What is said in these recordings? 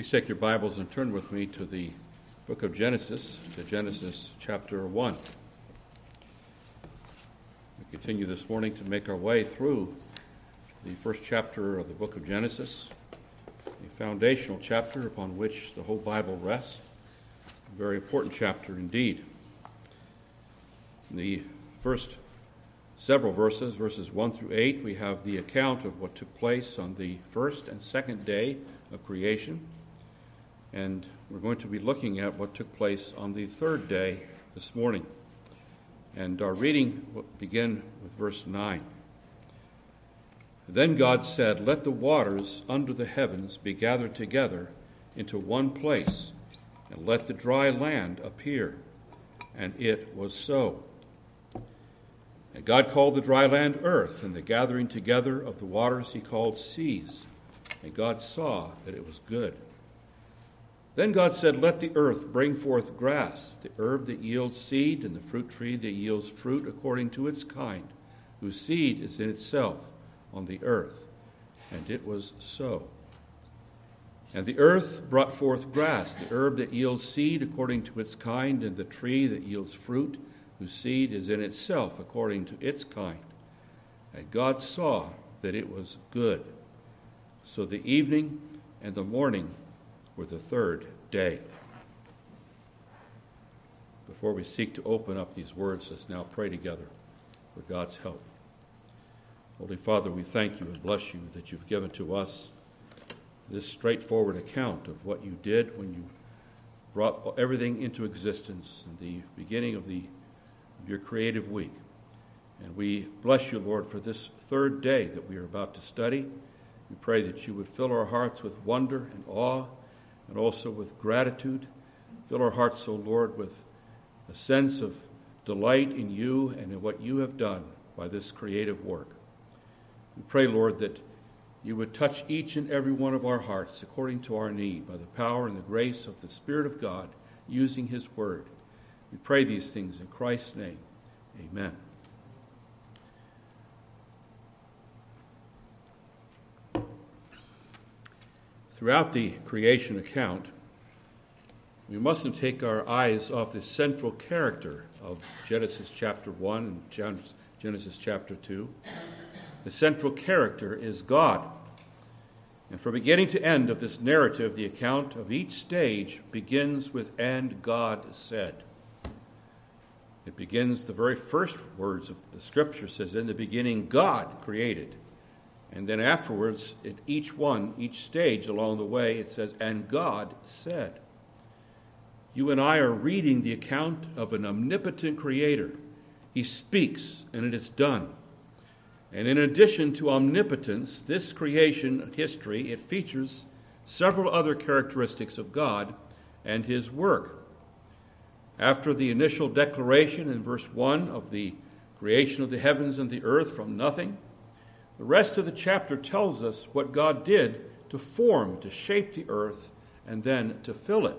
Please take your Bibles and turn with me to the book of Genesis, to Genesis chapter 1. We continue this morning to make our way through the first chapter of the book of Genesis, a foundational chapter upon which the whole Bible rests. A very important chapter indeed. In the first several verses, verses 1 through 8, we have the account of what took place on the first and second day of creation. And we're going to be looking at what took place on the third day this morning. And our reading will begin with verse 9. Then God said, Let the waters under the heavens be gathered together into one place, and let the dry land appear. And it was so. And God called the dry land earth, and the gathering together of the waters he called seas. And God saw that it was good. Then God said, Let the earth bring forth grass, the herb that yields seed, and the fruit tree that yields fruit according to its kind, whose seed is in itself on the earth. And it was so. And the earth brought forth grass, the herb that yields seed according to its kind, and the tree that yields fruit, whose seed is in itself according to its kind. And God saw that it was good. So the evening and the morning were the third day. Before we seek to open up these words, let's now pray together for God's help. Holy Father, we thank you and bless you that you've given to us this straightforward account of what you did when you brought everything into existence in the beginning of, the, of your creative week. And we bless you, Lord, for this third day that we are about to study. We pray that you would fill our hearts with wonder and awe and also with gratitude. Fill our hearts, O Lord, with a sense of delight in you and in what you have done by this creative work. We pray, Lord, that you would touch each and every one of our hearts according to our need by the power and the grace of the Spirit of God using his word. We pray these things in Christ's name. Amen. Throughout the creation account, we mustn't take our eyes off the central character of Genesis chapter 1 and Genesis chapter 2. The central character is God. And from beginning to end of this narrative, the account of each stage begins with, and God said. It begins, the very first words of the scripture says, In the beginning, God created. And then afterwards, at each one, each stage along the way, it says, And God said. You and I are reading the account of an omnipotent creator. He speaks, and it is done. And in addition to omnipotence, this creation history, it features several other characteristics of God and his work. After the initial declaration in verse 1 of the creation of the heavens and the earth from nothing, the rest of the chapter tells us what God did to form, to shape the earth, and then to fill it.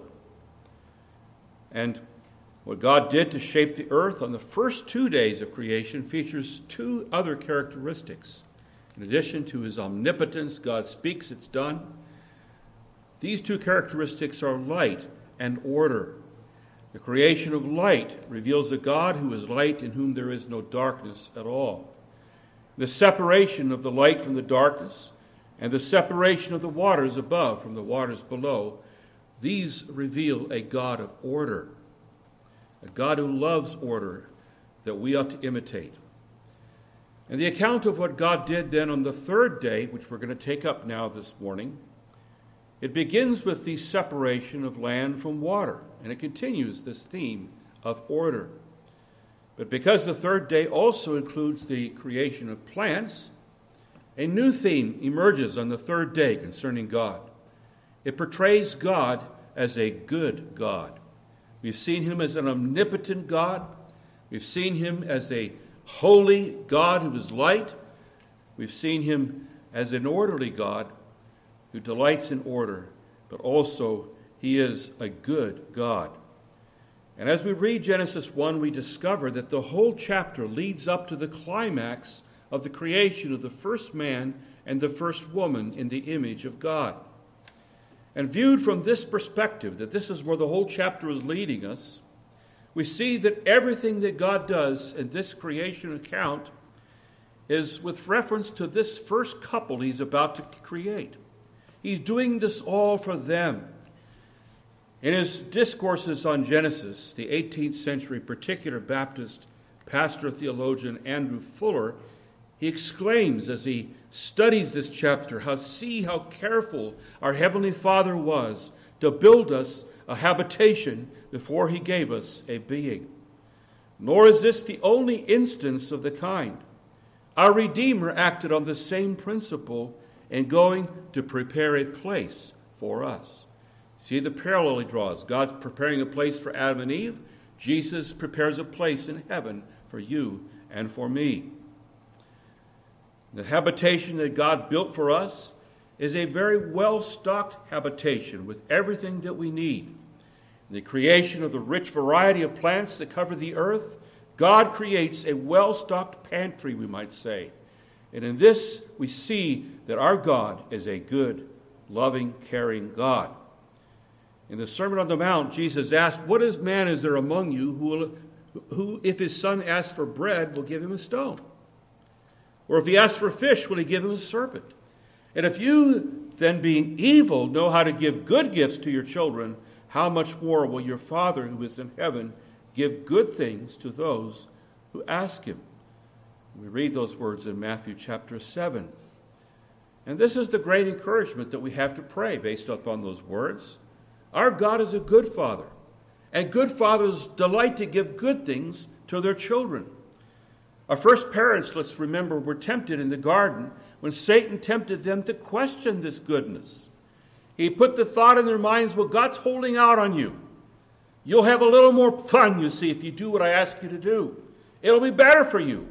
And what God did to shape the earth on the first two days of creation features two other characteristics. In addition to his omnipotence, God speaks, it's done. These two characteristics are light and order. The creation of light reveals a God who is light in whom there is no darkness at all the separation of the light from the darkness, and the separation of the waters above from the waters below, these reveal a God of order, a God who loves order that we ought to imitate. And the account of what God did then on the third day, which we're going to take up now this morning, it begins with the separation of land from water, and it continues this theme of order. But because the third day also includes the creation of plants, a new theme emerges on the third day concerning God. It portrays God as a good God. We've seen him as an omnipotent God. We've seen him as a holy God who is light. We've seen him as an orderly God who delights in order, but also he is a good God. And as we read Genesis 1, we discover that the whole chapter leads up to the climax of the creation of the first man and the first woman in the image of God. And viewed from this perspective, that this is where the whole chapter is leading us, we see that everything that God does in this creation account is with reference to this first couple he's about to create. He's doing this all for them. In his discourses on Genesis, the 18th century particular Baptist pastor theologian Andrew Fuller, he exclaims as he studies this chapter, how see how careful our heavenly Father was to build us a habitation before he gave us a being. Nor is this the only instance of the kind. Our Redeemer acted on the same principle in going to prepare a place for us. See the parallel he draws. God's preparing a place for Adam and Eve. Jesus prepares a place in heaven for you and for me. The habitation that God built for us is a very well stocked habitation with everything that we need. In the creation of the rich variety of plants that cover the earth, God creates a well stocked pantry, we might say. And in this, we see that our God is a good, loving, caring God. In the Sermon on the Mount, Jesus asked, What is man is there among you who, will, who, if his son asks for bread, will give him a stone? Or if he asks for fish, will he give him a serpent? And if you, then being evil, know how to give good gifts to your children, how much more will your Father who is in heaven give good things to those who ask him? We read those words in Matthew chapter 7. And this is the great encouragement that we have to pray based upon those words. Our God is a good Father, and good fathers delight to give good things to their children. Our first parents, let's remember, were tempted in the garden when Satan tempted them to question this goodness. He put the thought in their minds, well, God's holding out on you. You'll have a little more fun, you see, if you do what I ask you to do. It'll be better for you.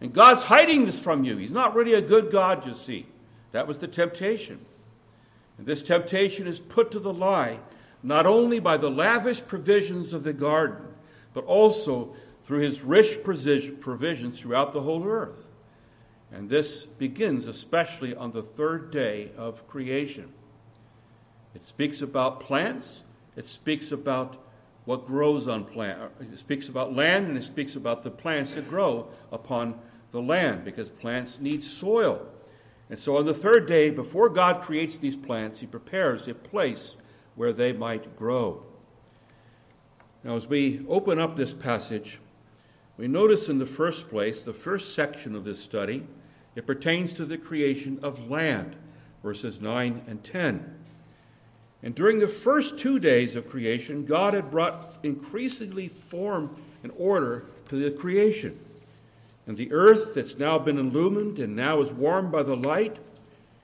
And God's hiding this from you. He's not really a good God, you see. That was the temptation. And this temptation is put to the lie not only by the lavish provisions of the garden, but also through his rich provisions throughout the whole earth. And this begins especially on the third day of creation. It speaks about plants, it speaks about what grows on plant. It speaks about land and it speaks about the plants that grow upon the land because plants need soil. And so on the third day, before God creates these plants, he prepares a place where they might grow. Now, as we open up this passage, we notice in the first place, the first section of this study, it pertains to the creation of land, verses 9 and 10. And during the first two days of creation, God had brought increasingly form and order to the creation. And the earth that's now been illumined and now is warmed by the light,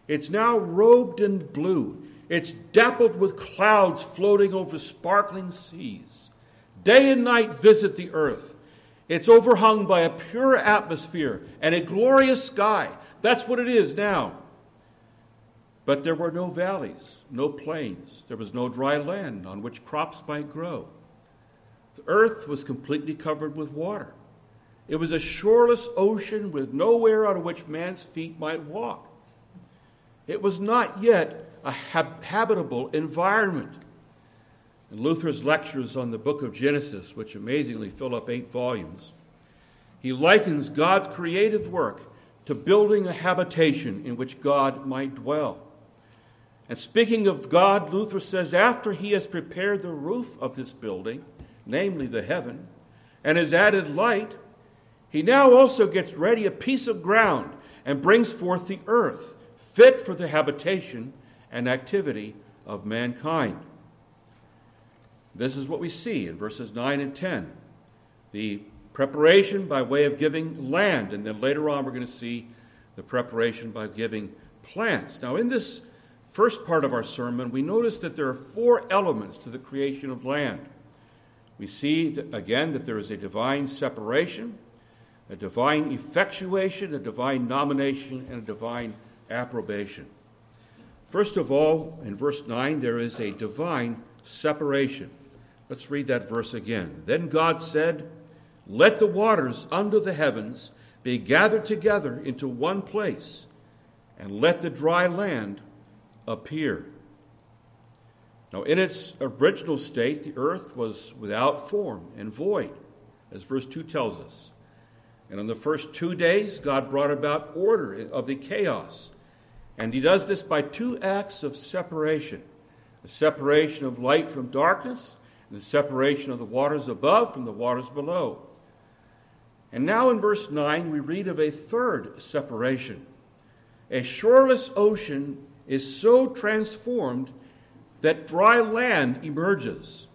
it's now robed in blue. It's dappled with clouds floating over sparkling seas. Day and night visit the earth. It's overhung by a pure atmosphere and a glorious sky. That's what it is now. But there were no valleys, no plains. There was no dry land on which crops might grow. The earth was completely covered with water. It was a shoreless ocean with nowhere on which man's feet might walk. It was not yet a hab- habitable environment. In Luther's lectures on the book of Genesis, which amazingly fill up eight volumes, he likens God's creative work to building a habitation in which God might dwell. And speaking of God, Luther says, after he has prepared the roof of this building, namely the heaven, and has added light, he now also gets ready a piece of ground and brings forth the earth, fit for the habitation and activity of mankind. This is what we see in verses 9 and 10 the preparation by way of giving land, and then later on we're going to see the preparation by giving plants. Now, in this first part of our sermon, we notice that there are four elements to the creation of land. We see that, again that there is a divine separation, a divine effectuation, a divine nomination, and a divine approbation. First of all, in verse 9, there is a divine separation. Let's read that verse again. Then God said, Let the waters under the heavens be gathered together into one place, and let the dry land appear. Now, in its original state, the earth was without form and void, as verse 2 tells us. And on the first two days, God brought about order of the chaos. And he does this by two acts of separation the separation of light from darkness, and the separation of the waters above from the waters below. And now in verse 9, we read of a third separation. A shoreless ocean is so transformed that dry land emerges.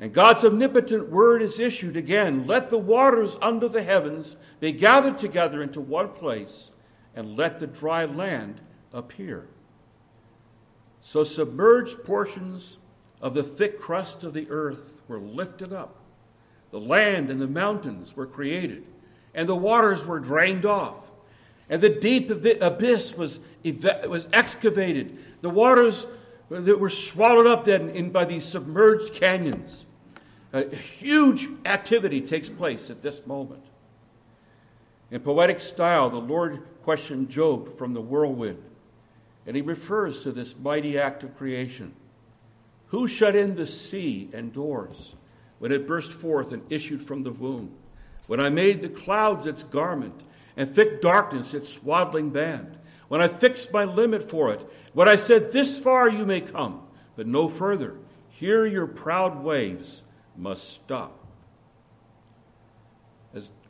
And God's omnipotent word is issued again let the waters under the heavens be gathered together into one place, and let the dry land appear. So submerged portions of the thick crust of the earth were lifted up. The land and the mountains were created, and the waters were drained off. And the deep abyss was, was excavated. The waters that were swallowed up then in, by these submerged canyons. A huge activity takes place at this moment. In poetic style, the Lord questioned Job from the whirlwind, and he refers to this mighty act of creation. Who shut in the sea and doors when it burst forth and issued from the womb? When I made the clouds its garment and thick darkness its swaddling band? When I fixed my limit for it when I said, This far you may come, but no further, here your proud waves must stop.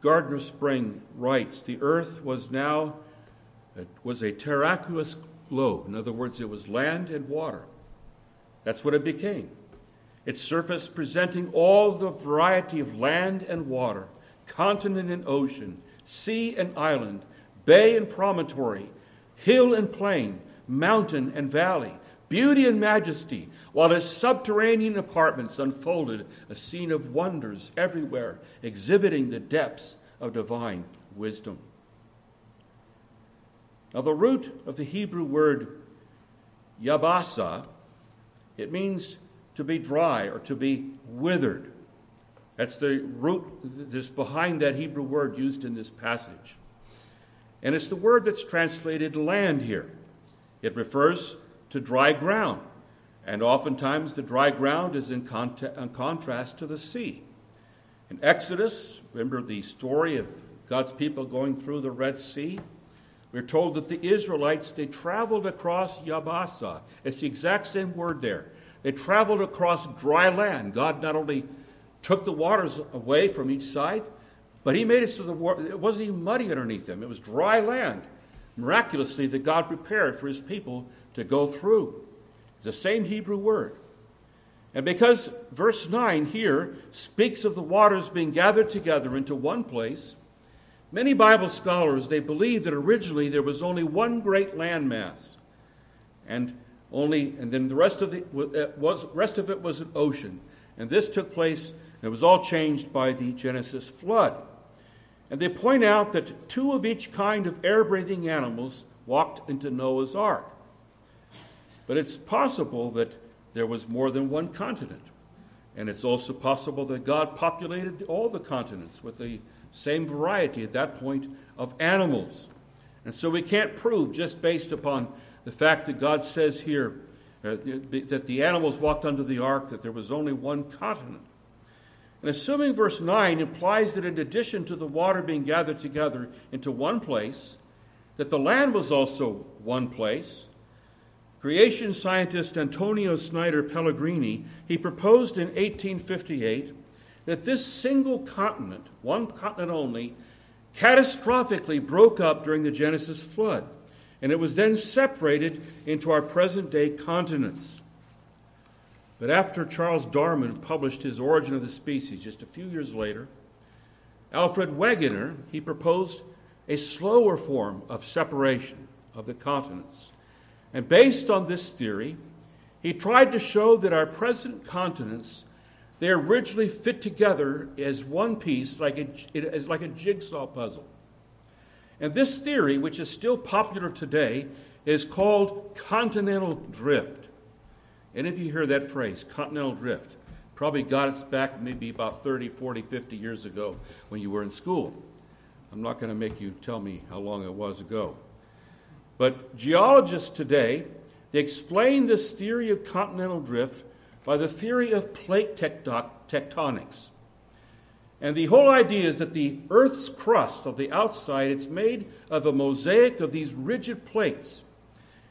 Gardiner Spring writes, the earth was now it was a terraqueous globe. In other words, it was land and water. That's what it became. Its surface presenting all the variety of land and water, continent and ocean, sea and island, bay and promontory, hill and plain, mountain and valley, beauty and majesty, while his subterranean apartments unfolded a scene of wonders everywhere, exhibiting the depths of divine wisdom. Now, the root of the Hebrew word yabasa, it means to be dry or to be withered. That's the root that's behind that Hebrew word used in this passage. And it's the word that's translated land here. It refers to dry ground, and oftentimes the dry ground is in, in contrast to the sea. In Exodus, remember the story of God's people going through the Red Sea? We're told that the Israelites, they traveled across Yabasa. It's the exact same word there. They traveled across dry land. God not only took the waters away from each side, but He made it so the water, it wasn't even muddy underneath them. It was dry land miraculously that God prepared for his people to go through. It's the same Hebrew word. And because verse 9 here speaks of the waters being gathered together into one place, many Bible scholars they believe that originally there was only one great landmass. And only and then the rest of the uh, was rest of it was an ocean. And this took place it was all changed by the Genesis flood. And they point out that two of each kind of air breathing animals walked into Noah's ark. But it's possible that there was more than one continent. And it's also possible that God populated all the continents with the same variety at that point of animals. And so we can't prove just based upon the fact that God says here uh, that the animals walked under the ark that there was only one continent. And assuming verse 9 implies that in addition to the water being gathered together into one place, that the land was also one place, creation scientist Antonio Snider Pellegrini, he proposed in 1858 that this single continent, one continent only, catastrophically broke up during the Genesis flood, and it was then separated into our present day continents. But after Charles Darwin published his Origin of the Species just a few years later, Alfred Wegener, he proposed a slower form of separation of the continents. And based on this theory, he tried to show that our present continents they originally fit together as one piece, like a, like a jigsaw puzzle. And this theory, which is still popular today, is called continental drift. Any of you hear that phrase, continental drift? Probably got its back maybe about 30, 40, 50 years ago when you were in school. I'm not going to make you tell me how long it was ago. But geologists today, they explain this theory of continental drift by the theory of plate tectonics. And the whole idea is that the Earth's crust of the outside, it's made of a mosaic of these rigid plates.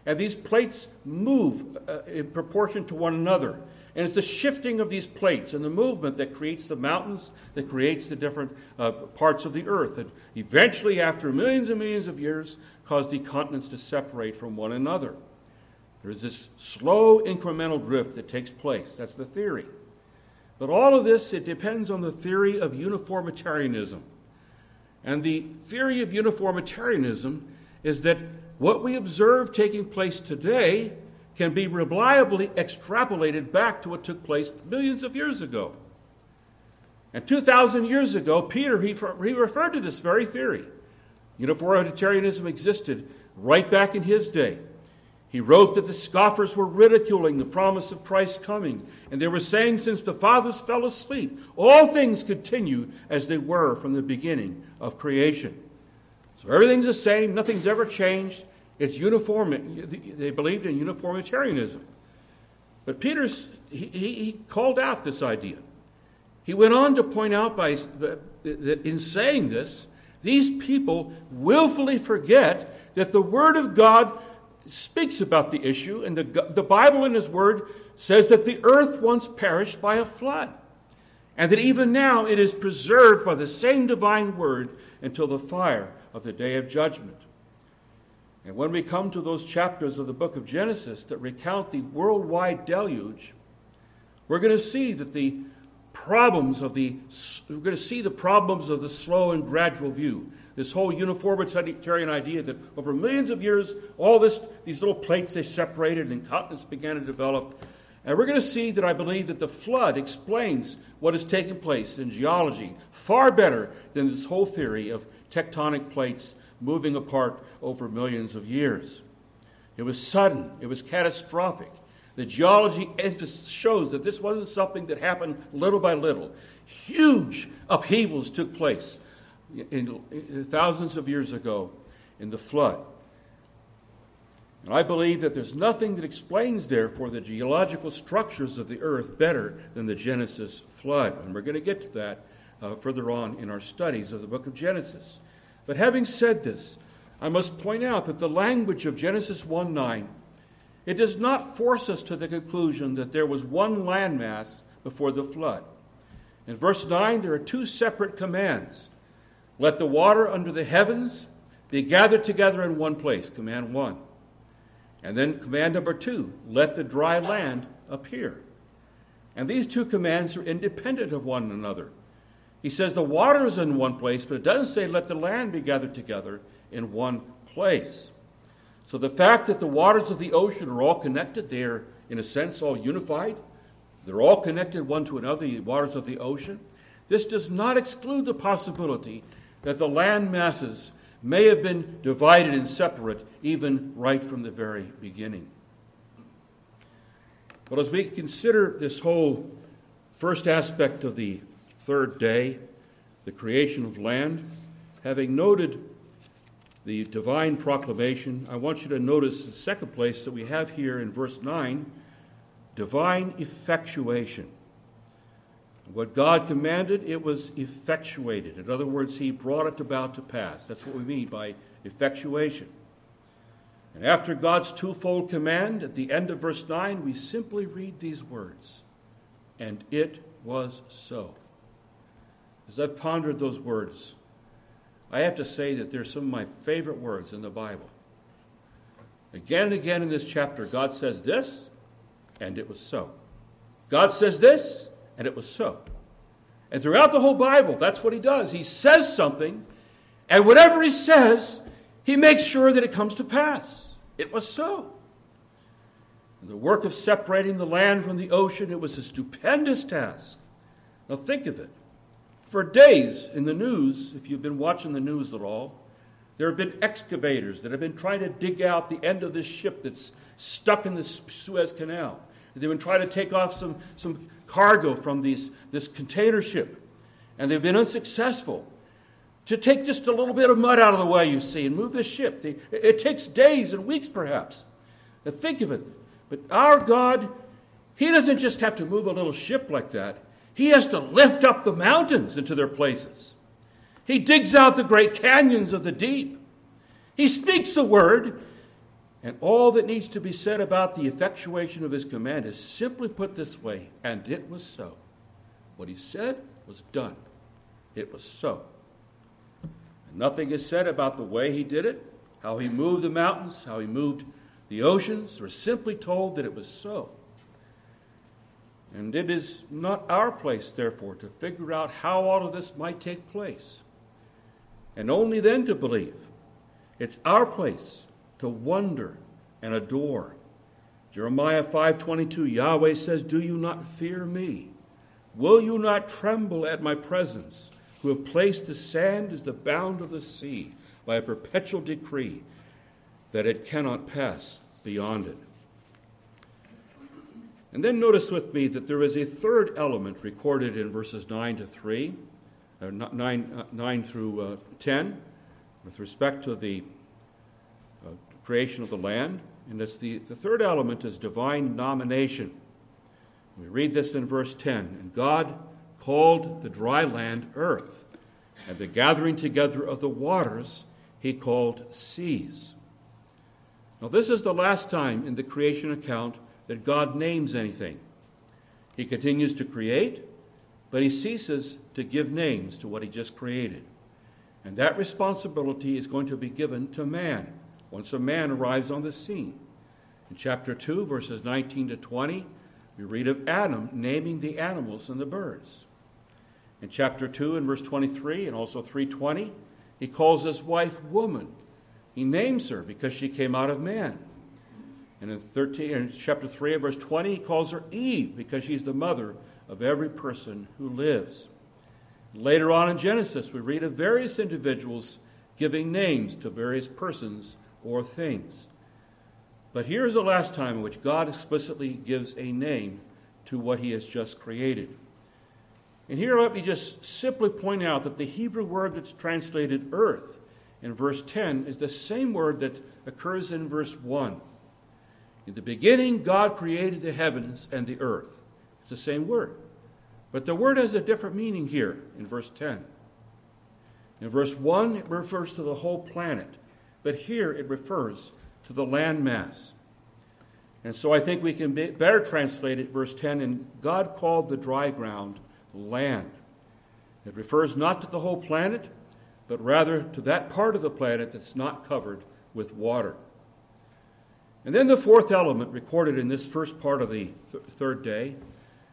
And these plates move uh, in proportion to one another. And it's the shifting of these plates and the movement that creates the mountains, that creates the different uh, parts of the earth. And eventually, after millions and millions of years, caused the continents to separate from one another. There is this slow incremental drift that takes place. That's the theory. But all of this, it depends on the theory of uniformitarianism. And the theory of uniformitarianism is that what we observe taking place today can be reliably extrapolated back to what took place millions of years ago. And 2,000 years ago, Peter, he, he referred to this very theory. Uniformitarianism existed right back in his day. He wrote that the scoffers were ridiculing the promise of Christ's coming, and they were saying, Since the fathers fell asleep, all things continue as they were from the beginning of creation. So everything's the same, nothing's ever changed. It's uniform. They believed in uniformitarianism. But Peter, he, he called out this idea. He went on to point out by, that in saying this, these people willfully forget that the Word of God speaks about the issue, and the, the Bible in His Word says that the earth once perished by a flood, and that even now it is preserved by the same divine Word until the fire of the day of judgment. And when we come to those chapters of the book of Genesis that recount the worldwide deluge, we're going to see that the problems of the we're going to see the problems of the slow and gradual view this whole uniformitarian idea that over millions of years, all this, these little plates, they separated and continents began to develop. And we're going to see that I believe that the flood explains what is taking place in geology far better than this whole theory of tectonic plates moving apart over millions of years. It was sudden, it was catastrophic. The geology shows that this wasn't something that happened little by little. Huge upheavals took place in, thousands of years ago in the flood. And I believe that there's nothing that explains, therefore, the geological structures of the earth better than the Genesis flood. And we're going to get to that uh, further on in our studies of the book of Genesis. But having said this, I must point out that the language of Genesis 1 9, it does not force us to the conclusion that there was one landmass before the flood. In verse 9, there are two separate commands let the water under the heavens be gathered together in one place, command one. And then command number two, let the dry land appear. And these two commands are independent of one another. He says the water is in one place, but it doesn't say let the land be gathered together in one place. So the fact that the waters of the ocean are all connected, they are, in a sense, all unified. They're all connected one to another, the waters of the ocean. This does not exclude the possibility that the land masses may have been divided and separate even right from the very beginning. But as we consider this whole first aspect of the third day, the creation of land, having noted the divine proclamation, I want you to notice the second place that we have here in verse 9 divine effectuation. What God commanded, it was effectuated. In other words, He brought it about to pass. That's what we mean by effectuation. And after God's twofold command, at the end of verse 9, we simply read these words And it was so. As I've pondered those words, I have to say that they're some of my favorite words in the Bible. Again and again in this chapter, God says this, and it was so. God says this, and it was so. And throughout the whole Bible, that's what he does. He says something, and whatever he says, he makes sure that it comes to pass. It was so. And the work of separating the land from the ocean, it was a stupendous task. Now think of it. For days in the news, if you've been watching the news at all, there have been excavators that have been trying to dig out the end of this ship that's stuck in the Suez Canal. They've been trying to take off some, some cargo from these, this container ship, and they've been unsuccessful. To take just a little bit of mud out of the way, you see, and move this ship. It takes days and weeks, perhaps. Now think of it. But our God, He doesn't just have to move a little ship like that, He has to lift up the mountains into their places. He digs out the great canyons of the deep. He speaks the word, and all that needs to be said about the effectuation of His command is simply put this way and it was so. What He said was done. It was so. And nothing is said about the way He did it, how He moved the mountains, how He moved the oceans. We're simply told that it was so. And it is not our place, therefore, to figure out how all of this might take place, and only then to believe. It's our place to wonder and adore. Jeremiah 5:22 Yahweh says, "Do you not fear me? Will you not tremble at my presence, who have placed the sand as the bound of the sea by a perpetual decree that it cannot pass beyond it?" And then notice with me that there is a third element recorded in verses 9 to 3, uh, 9, uh, 9 through uh, 10, with respect to the uh, creation of the land. And it's the, the third element is divine nomination. We read this in verse 10 And God called the dry land earth, and the gathering together of the waters he called seas. Now, this is the last time in the creation account that God names anything. He continues to create, but he ceases to give names to what he just created. And that responsibility is going to be given to man once a man arrives on the scene. In chapter 2, verses 19 to 20, we read of Adam naming the animals and the birds. In chapter 2 and verse 23 and also 320, he calls his wife woman. He names her because she came out of man. And in 13, in chapter 3 and verse 20, he calls her Eve because she's the mother of every person who lives. Later on in Genesis, we read of various individuals giving names to various persons or things. But here's the last time in which God explicitly gives a name to what he has just created. And here let me just simply point out that the Hebrew word that's translated earth in verse 10 is the same word that occurs in verse 1. In the beginning, God created the heavens and the earth. It's the same word. But the word has a different meaning here in verse 10. In verse 1, it refers to the whole planet, but here it refers to the landmass. And so I think we can be, better translate it, verse 10, and God called the dry ground land. It refers not to the whole planet, but rather to that part of the planet that's not covered with water. And then the fourth element recorded in this first part of the th- third day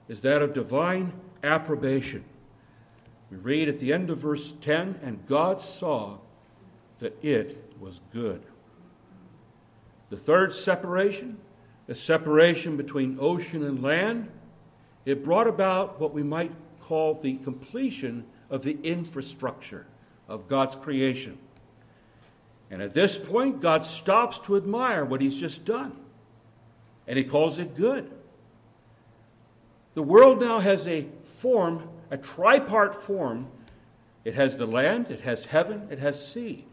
is that of divine approbation. We read at the end of verse 10 and God saw that it was good. The third separation, the separation between ocean and land, it brought about what we might call the completion of the infrastructure of God's creation. And at this point, God stops to admire what he's just done. And he calls it good. The world now has a form, a tripart form. It has the land, it has heaven, it has sea.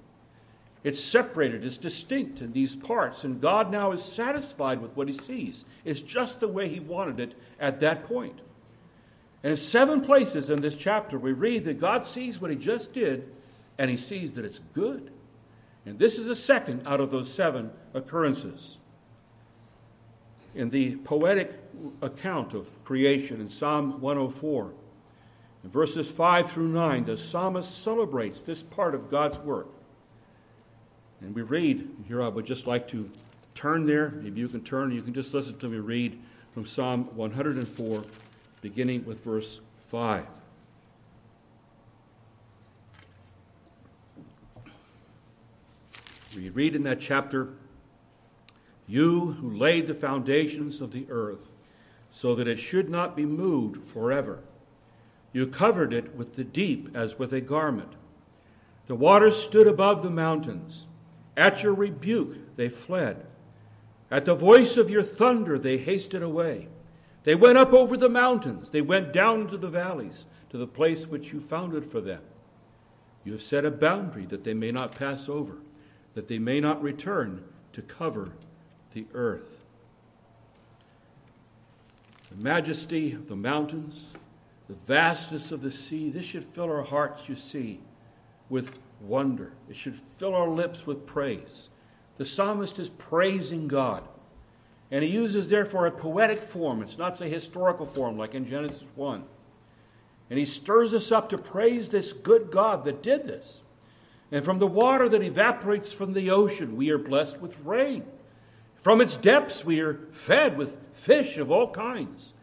It's separated, it's distinct in these parts, and God now is satisfied with what he sees. It's just the way he wanted it at that point. And in seven places in this chapter, we read that God sees what he just did, and he sees that it's good. And this is a second out of those seven occurrences. In the poetic account of creation in Psalm 104, in verses 5 through 9, the psalmist celebrates this part of God's work. And we read, here I would just like to turn there. Maybe you can turn, you can just listen to me read from Psalm 104, beginning with verse 5. We read in that chapter, You who laid the foundations of the earth so that it should not be moved forever. You covered it with the deep as with a garment. The waters stood above the mountains. At your rebuke they fled. At the voice of your thunder they hasted away. They went up over the mountains. They went down into the valleys to the place which you founded for them. You have set a boundary that they may not pass over that they may not return to cover the earth. The majesty of the mountains, the vastness of the sea, this should fill our hearts, you see, with wonder. It should fill our lips with praise. The psalmist is praising God. And he uses, therefore, a poetic form. It's not a historical form like in Genesis 1. And he stirs us up to praise this good God that did this. And from the water that evaporates from the ocean, we are blessed with rain. From its depths, we are fed with fish of all kinds.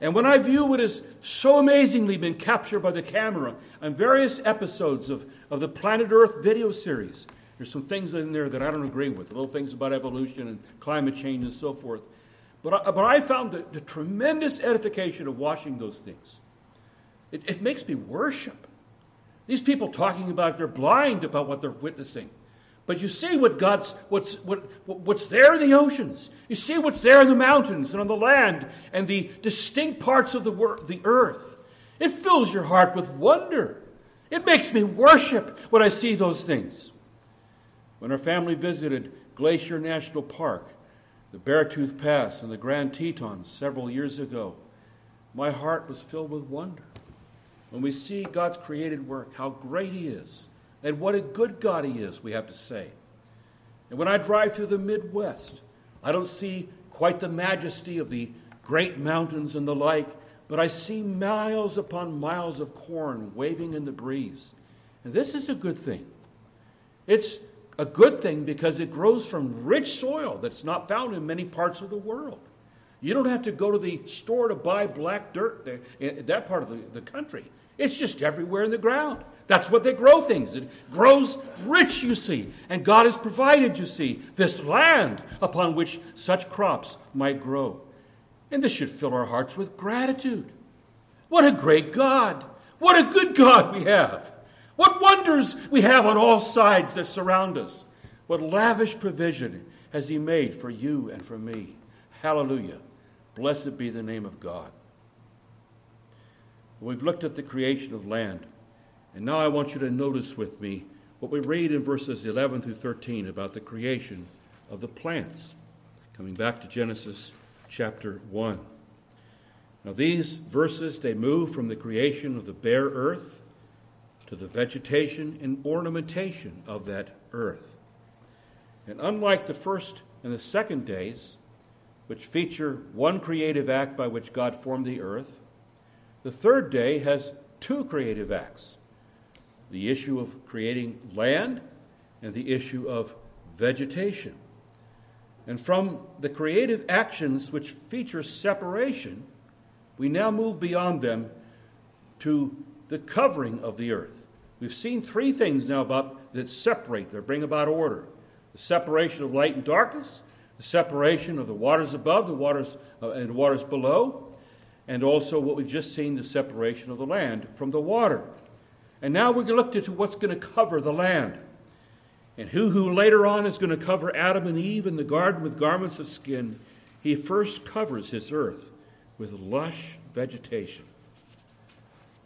And when I view what has so amazingly been captured by the camera on various episodes of, of the Planet Earth video series, there's some things in there that I don't agree with, little things about evolution and climate change and so forth. But I, but I found the, the tremendous edification of watching those things. It, it makes me worship. These people talking about they're blind about what they're witnessing. But you see what God's what's what, what's there in the oceans. You see what's there in the mountains and on the land and the distinct parts of the wor- the earth. It fills your heart with wonder. It makes me worship when I see those things. When our family visited Glacier National Park, the Beartooth Pass, and the Grand Tetons several years ago, my heart was filled with wonder. When we see God's created work, how great He is, and what a good God He is, we have to say. And when I drive through the Midwest, I don't see quite the majesty of the great mountains and the like, but I see miles upon miles of corn waving in the breeze. And this is a good thing. It's a good thing because it grows from rich soil that's not found in many parts of the world. You don't have to go to the store to buy black dirt in that part of the, the country. It's just everywhere in the ground. That's what they grow things. It grows rich, you see. And God has provided, you see, this land upon which such crops might grow. And this should fill our hearts with gratitude. What a great God! What a good God we have! What wonders we have on all sides that surround us! What lavish provision has He made for you and for me! Hallelujah! Blessed be the name of God. We've looked at the creation of land, and now I want you to notice with me what we read in verses 11 through 13 about the creation of the plants. Coming back to Genesis chapter 1. Now, these verses, they move from the creation of the bare earth to the vegetation and ornamentation of that earth. And unlike the first and the second days, which feature one creative act by which God formed the earth, the third day has two creative acts the issue of creating land and the issue of vegetation. And from the creative actions which feature separation, we now move beyond them to the covering of the earth. We've seen three things now about that separate or bring about order the separation of light and darkness, the separation of the waters above the waters uh, and waters below, and also what we've just seen the separation of the land from the water. And now we're looked into what's going to cover the land. And who who later on is going to cover Adam and Eve in the garden with garments of skin, he first covers his earth with lush vegetation.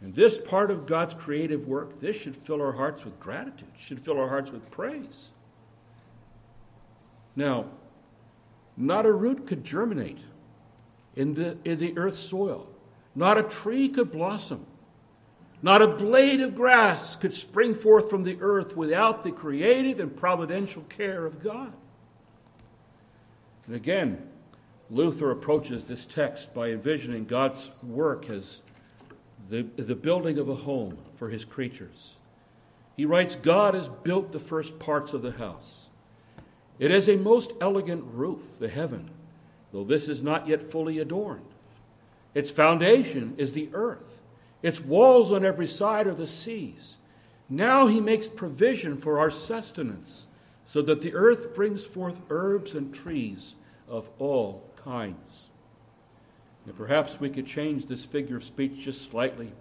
And this part of God's creative work, this should fill our hearts with gratitude, should fill our hearts with praise. Now, not a root could germinate in the, in the earth's soil. Not a tree could blossom. Not a blade of grass could spring forth from the earth without the creative and providential care of God. And again, Luther approaches this text by envisioning God's work as the, the building of a home for his creatures. He writes God has built the first parts of the house. It is a most elegant roof, the heaven though this is not yet fully adorned. Its foundation is the earth, its walls on every side are the seas. Now he makes provision for our sustenance, so that the earth brings forth herbs and trees of all kinds. And perhaps we could change this figure of speech just slightly.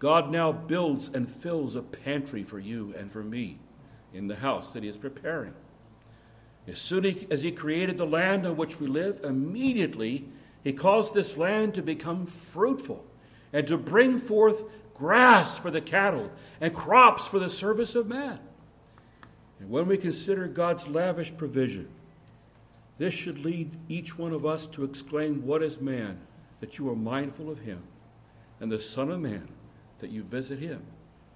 God now builds and fills a pantry for you and for me in the house that he is preparing. As soon as he created the land on which we live, immediately he caused this land to become fruitful and to bring forth grass for the cattle and crops for the service of man. And when we consider God's lavish provision, this should lead each one of us to exclaim, What is man that you are mindful of him, and the Son of Man that you visit him?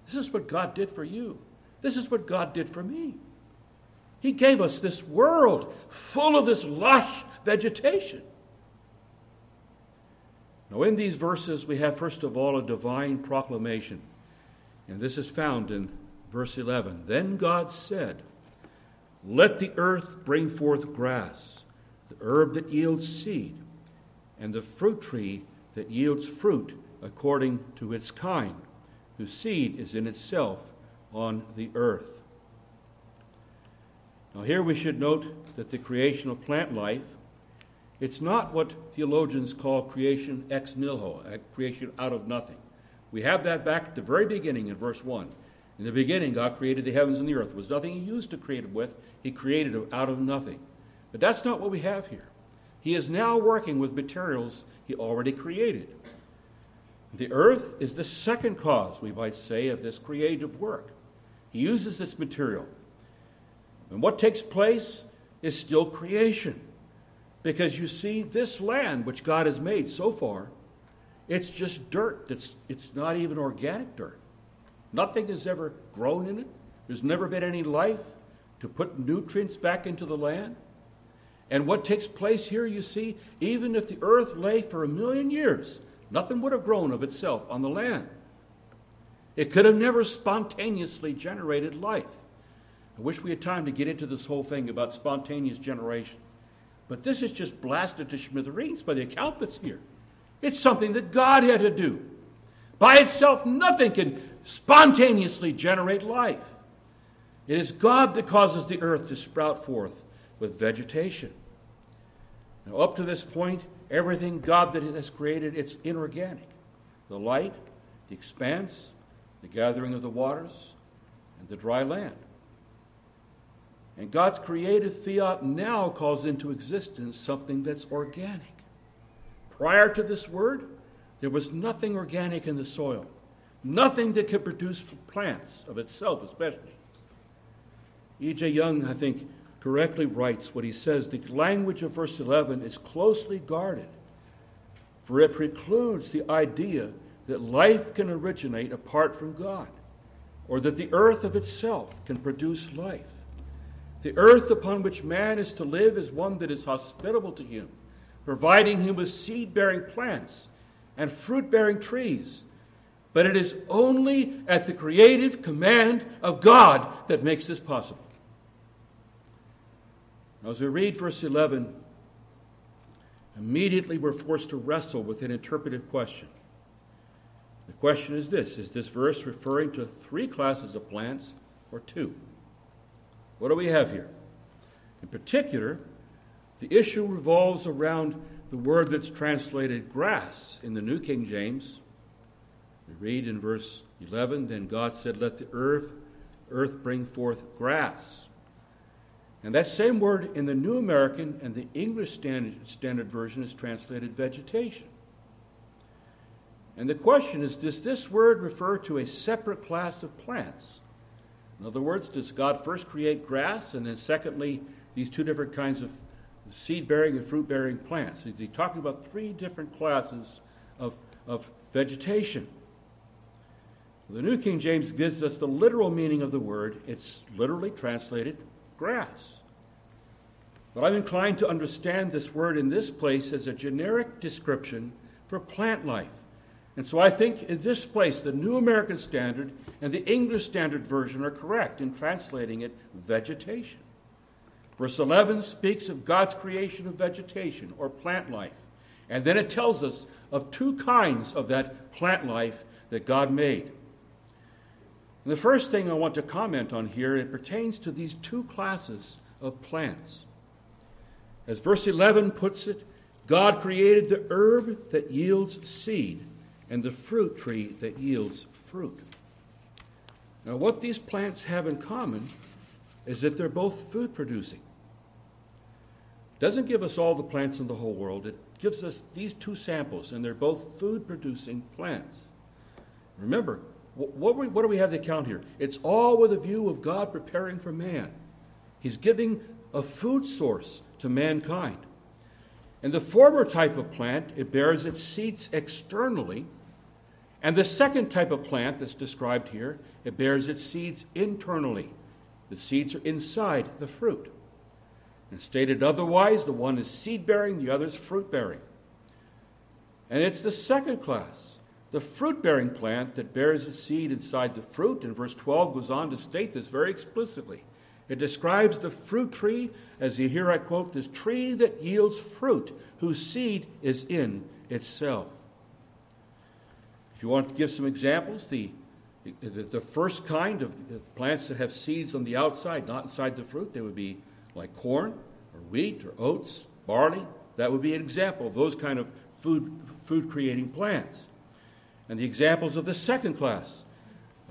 This is what God did for you. This is what God did for me. He gave us this world full of this lush vegetation. Now, in these verses, we have first of all a divine proclamation. And this is found in verse 11. Then God said, Let the earth bring forth grass, the herb that yields seed, and the fruit tree that yields fruit according to its kind, whose seed is in itself on the earth. Now, here we should note that the creation of plant life it's not what theologians call creation ex nihilo, uh, creation out of nothing. We have that back at the very beginning in verse 1. In the beginning, God created the heavens and the earth. There was nothing He used to create it with, He created it out of nothing. But that's not what we have here. He is now working with materials He already created. The earth is the second cause, we might say, of this creative work. He uses this material. And what takes place is still creation. Because you see, this land which God has made so far, it's just dirt. That's, it's not even organic dirt. Nothing has ever grown in it. There's never been any life to put nutrients back into the land. And what takes place here, you see, even if the earth lay for a million years, nothing would have grown of itself on the land. It could have never spontaneously generated life. I wish we had time to get into this whole thing about spontaneous generation. But this is just blasted to smithereens by the account that's here. It's something that God had to do. By itself, nothing can spontaneously generate life. It is God that causes the earth to sprout forth with vegetation. Now, up to this point, everything God that has created, it's inorganic. The light, the expanse, the gathering of the waters, and the dry land. And God's creative fiat now calls into existence something that's organic. Prior to this word, there was nothing organic in the soil, nothing that could produce plants of itself, especially. E.J. Young, I think, correctly writes what he says the language of verse 11 is closely guarded, for it precludes the idea that life can originate apart from God, or that the earth of itself can produce life. The earth upon which man is to live is one that is hospitable to him, providing him with seed bearing plants and fruit bearing trees. But it is only at the creative command of God that makes this possible. As we read verse 11, immediately we're forced to wrestle with an interpretive question. The question is this Is this verse referring to three classes of plants or two? What do we have here? In particular, the issue revolves around the word that's translated grass in the New King James. We read in verse 11 Then God said, Let the earth, earth bring forth grass. And that same word in the New American and the English Standard, Standard Version is translated vegetation. And the question is Does this word refer to a separate class of plants? In other words, does God first create grass and then, secondly, these two different kinds of seed bearing and fruit bearing plants? Is he talking about three different classes of, of vegetation? The New King James gives us the literal meaning of the word. It's literally translated grass. But I'm inclined to understand this word in this place as a generic description for plant life. And so I think in this place, the New American Standard and the English Standard Version are correct in translating it vegetation. Verse 11 speaks of God's creation of vegetation or plant life. And then it tells us of two kinds of that plant life that God made. And the first thing I want to comment on here, it pertains to these two classes of plants. As verse 11 puts it, God created the herb that yields seed and the fruit tree that yields fruit. Now, what these plants have in common is that they're both food producing. It doesn't give us all the plants in the whole world, it gives us these two samples, and they're both food producing plants. Remember, what, what do we have to count here? It's all with a view of God preparing for man. He's giving a food source to mankind. In the former type of plant, it bears its seeds externally. And the second type of plant that's described here, it bears its seeds internally. The seeds are inside the fruit. And stated otherwise, the one is seed bearing, the other is fruit bearing. And it's the second class, the fruit bearing plant that bears its seed inside the fruit. And verse 12 goes on to state this very explicitly. It describes the fruit tree, as you hear I quote, this tree that yields fruit, whose seed is in itself. If you want to give some examples, the, the first kind of plants that have seeds on the outside, not inside the fruit, they would be like corn or wheat or oats, barley. That would be an example of those kind of food, food creating plants. And the examples of the second class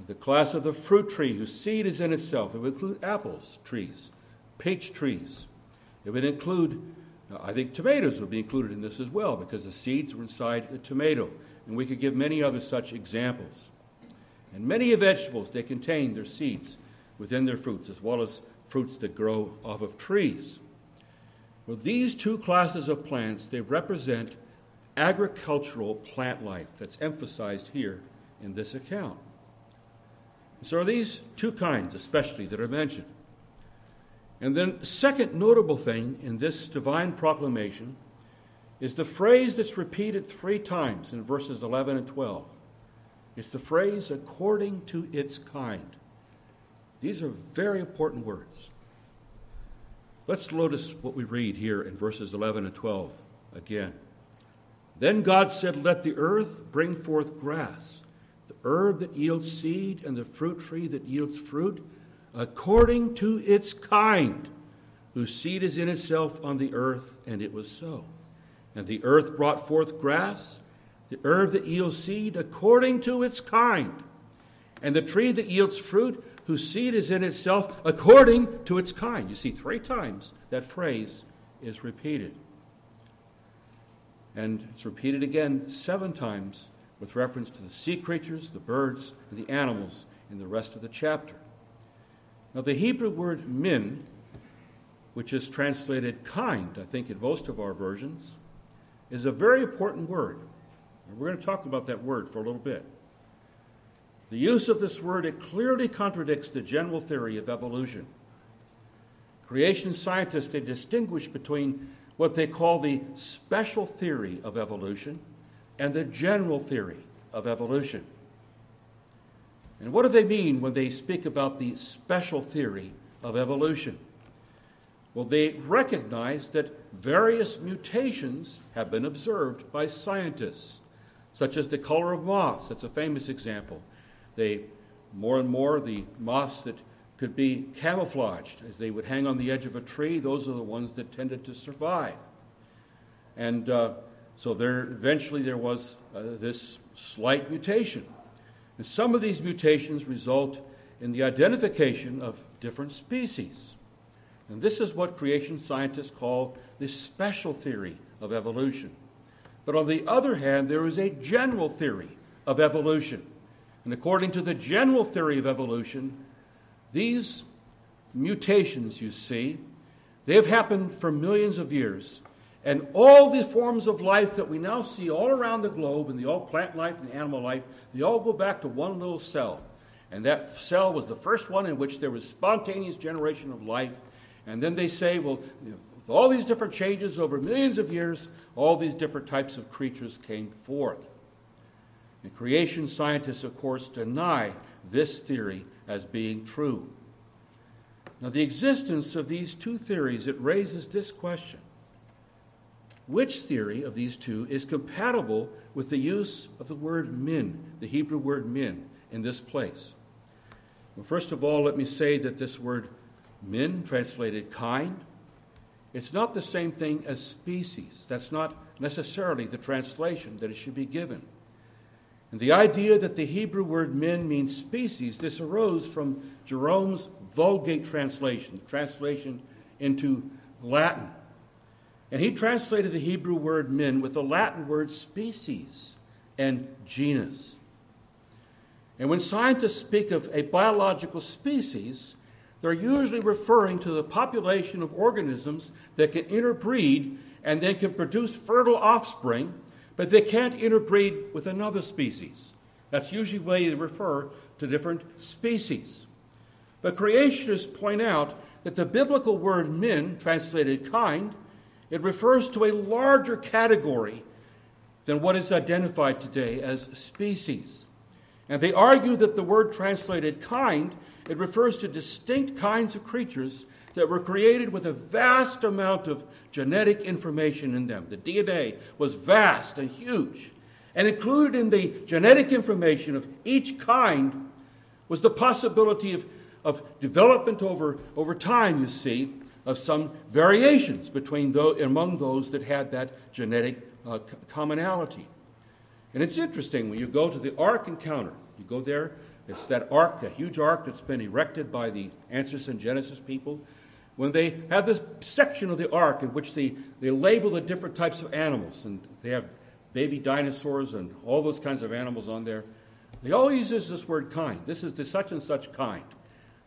the class of the fruit tree, whose seed is in itself. It would include apples trees, peach trees. It would include, I think tomatoes would be included in this as well, because the seeds were inside a tomato. And we could give many other such examples. And many vegetables, they contain their seeds within their fruits, as well as fruits that grow off of trees. Well, these two classes of plants, they represent agricultural plant life that's emphasized here in this account. So are these two kinds, especially, that are mentioned. And then, second notable thing in this divine proclamation is the phrase that's repeated three times in verses 11 and 12. It's the phrase, according to its kind. These are very important words. Let's notice what we read here in verses 11 and 12 again. Then God said, Let the earth bring forth grass herb that yields seed and the fruit tree that yields fruit, according to its kind, whose seed is in itself on the earth, and it was so. And the earth brought forth grass, the herb that yields seed, according to its kind, and the tree that yields fruit, whose seed is in itself, according to its kind. You see, three times that phrase is repeated. And it's repeated again seven times with reference to the sea creatures, the birds, and the animals in the rest of the chapter. Now, the Hebrew word min, which is translated kind, I think, in most of our versions, is a very important word. And we're going to talk about that word for a little bit. The use of this word, it clearly contradicts the general theory of evolution. Creation scientists, they distinguish between what they call the special theory of evolution and the general theory of evolution. And what do they mean when they speak about the special theory of evolution? Well, they recognize that various mutations have been observed by scientists, such as the color of moths. That's a famous example. They, more and more, the moths that could be camouflaged as they would hang on the edge of a tree, those are the ones that tended to survive. And uh, so there eventually there was uh, this slight mutation. And some of these mutations result in the identification of different species. And this is what creation scientists call the special theory of evolution. But on the other hand, there is a general theory of evolution. And according to the general theory of evolution, these mutations you see, they have happened for millions of years and all these forms of life that we now see all around the globe, and the all plant life and animal life, they all go back to one little cell. And that cell was the first one in which there was spontaneous generation of life. And then they say, well, with all these different changes over millions of years, all these different types of creatures came forth. And creation scientists, of course, deny this theory as being true. Now, the existence of these two theories, it raises this question which theory of these two is compatible with the use of the word min, the Hebrew word min, in this place? Well, first of all, let me say that this word min, translated kind, it's not the same thing as species. That's not necessarily the translation that it should be given. And the idea that the Hebrew word min means species, this arose from Jerome's Vulgate translation, the translation into Latin. And he translated the Hebrew word min with the Latin word species and genus. And when scientists speak of a biological species, they're usually referring to the population of organisms that can interbreed and then can produce fertile offspring, but they can't interbreed with another species. That's usually the way they refer to different species. But creationists point out that the biblical word min, translated kind, it refers to a larger category than what is identified today as species. And they argue that the word translated kind, it refers to distinct kinds of creatures that were created with a vast amount of genetic information in them. The DNA was vast and huge. And included in the genetic information of each kind was the possibility of, of development over, over time, you see, of some variations between those, among those that had that genetic uh, commonality. And it's interesting when you go to the Ark encounter, you go there, it's that ark, that huge ark that's been erected by the Answers in Genesis people. When they have this section of the ark in which they, they label the different types of animals, and they have baby dinosaurs and all those kinds of animals on there, they always use this word kind. This is the such and such kind.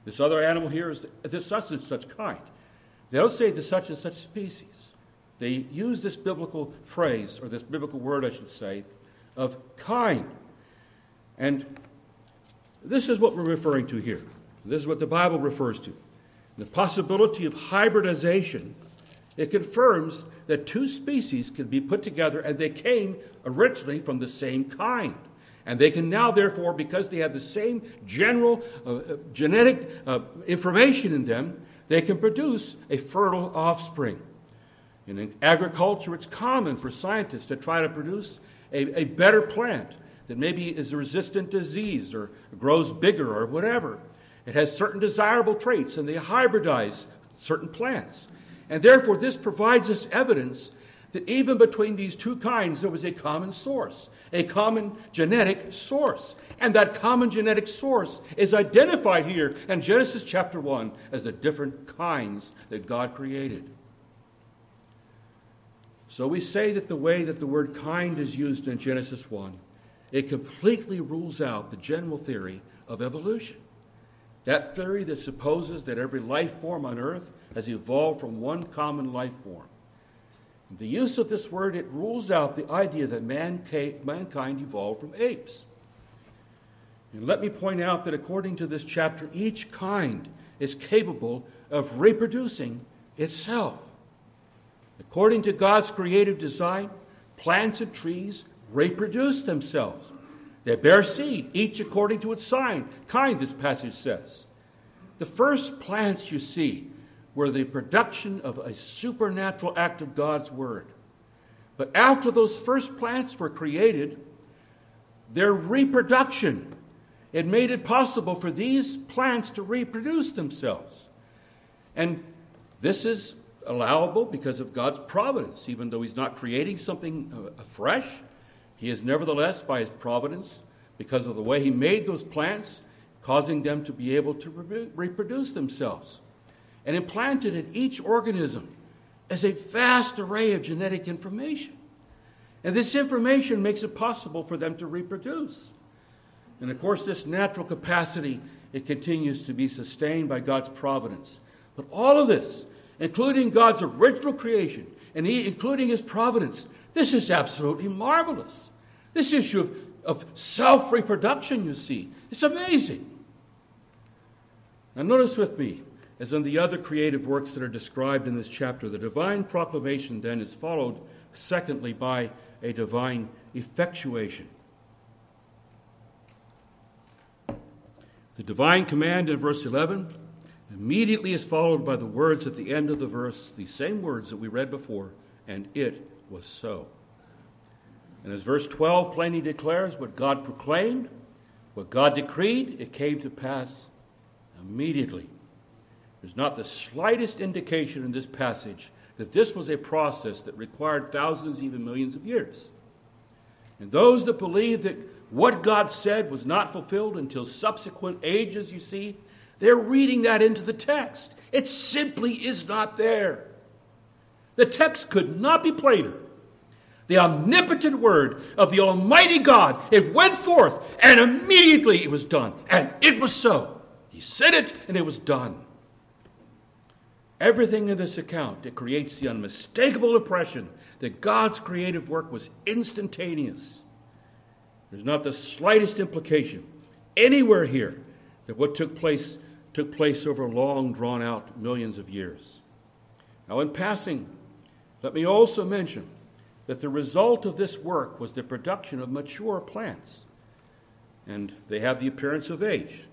This other animal here is this such and such kind. They don't say the such and such species. They use this biblical phrase, or this biblical word, I should say, of kind. And this is what we're referring to here. This is what the Bible refers to. The possibility of hybridization, it confirms that two species can be put together and they came originally from the same kind. And they can now, therefore, because they have the same general uh, uh genetic uh, information in them, they can produce a fertile offspring. In agriculture, it's common for scientists to try to produce a, a better plant that maybe is resistant to disease or grows bigger or whatever. It has certain desirable traits, and they hybridize certain plants. And therefore, this provides us evidence that even between these two kinds, there was a common source, a common genetic source. And that common genetic source is identified here in Genesis chapter 1 as the different kinds that God created. So we say that the way that the word kind is used in Genesis 1, it completely rules out the general theory of evolution. That theory that supposes that every life form on earth has evolved from one common life form. The use of this word, it rules out the idea that mankind evolved from apes. And let me point out that according to this chapter, each kind is capable of reproducing itself. According to God's creative design, plants and trees reproduce themselves. They bear seed, each according to its sign, kind, this passage says. The first plants you see were the production of a supernatural act of God's Word. But after those first plants were created, their reproduction, it made it possible for these plants to reproduce themselves. And this is allowable because of God's providence. Even though He's not creating something uh, fresh, He is nevertheless, by His providence, because of the way He made those plants, causing them to be able to reproduce themselves. And implanted in each organism is a vast array of genetic information. And this information makes it possible for them to reproduce. And of course, this natural capacity, it continues to be sustained by God's providence. But all of this including God's original creation and he, including his providence. This is absolutely marvelous. This issue of, of self reproduction, you see, it's amazing. Now, notice with me, as in the other creative works that are described in this chapter, the divine proclamation then is followed, secondly, by a divine effectuation. The divine command in verse 11 immediately is followed by the words at the end of the verse, the same words that we read before, and it was so. And as verse 12 plainly declares, what God proclaimed, what God decreed, it came to pass immediately. There's not the slightest indication in this passage that this was a process that required thousands, even millions of years. And those that believe that what God said was not fulfilled until subsequent ages, you see, they're reading that into the text. It simply is not there. The text could not be plainer. The omnipotent word of the Almighty God, it went forth, and immediately it was done. And it was so. He said it, and it was done. Everything in this account, it creates the unmistakable impression that God's creative work was instantaneous. There's not the slightest implication anywhere here that what took place took place over long drawn out millions of years. Now, in passing, let me also mention that the result of this work was the production of mature plants. And they have the appearance of age.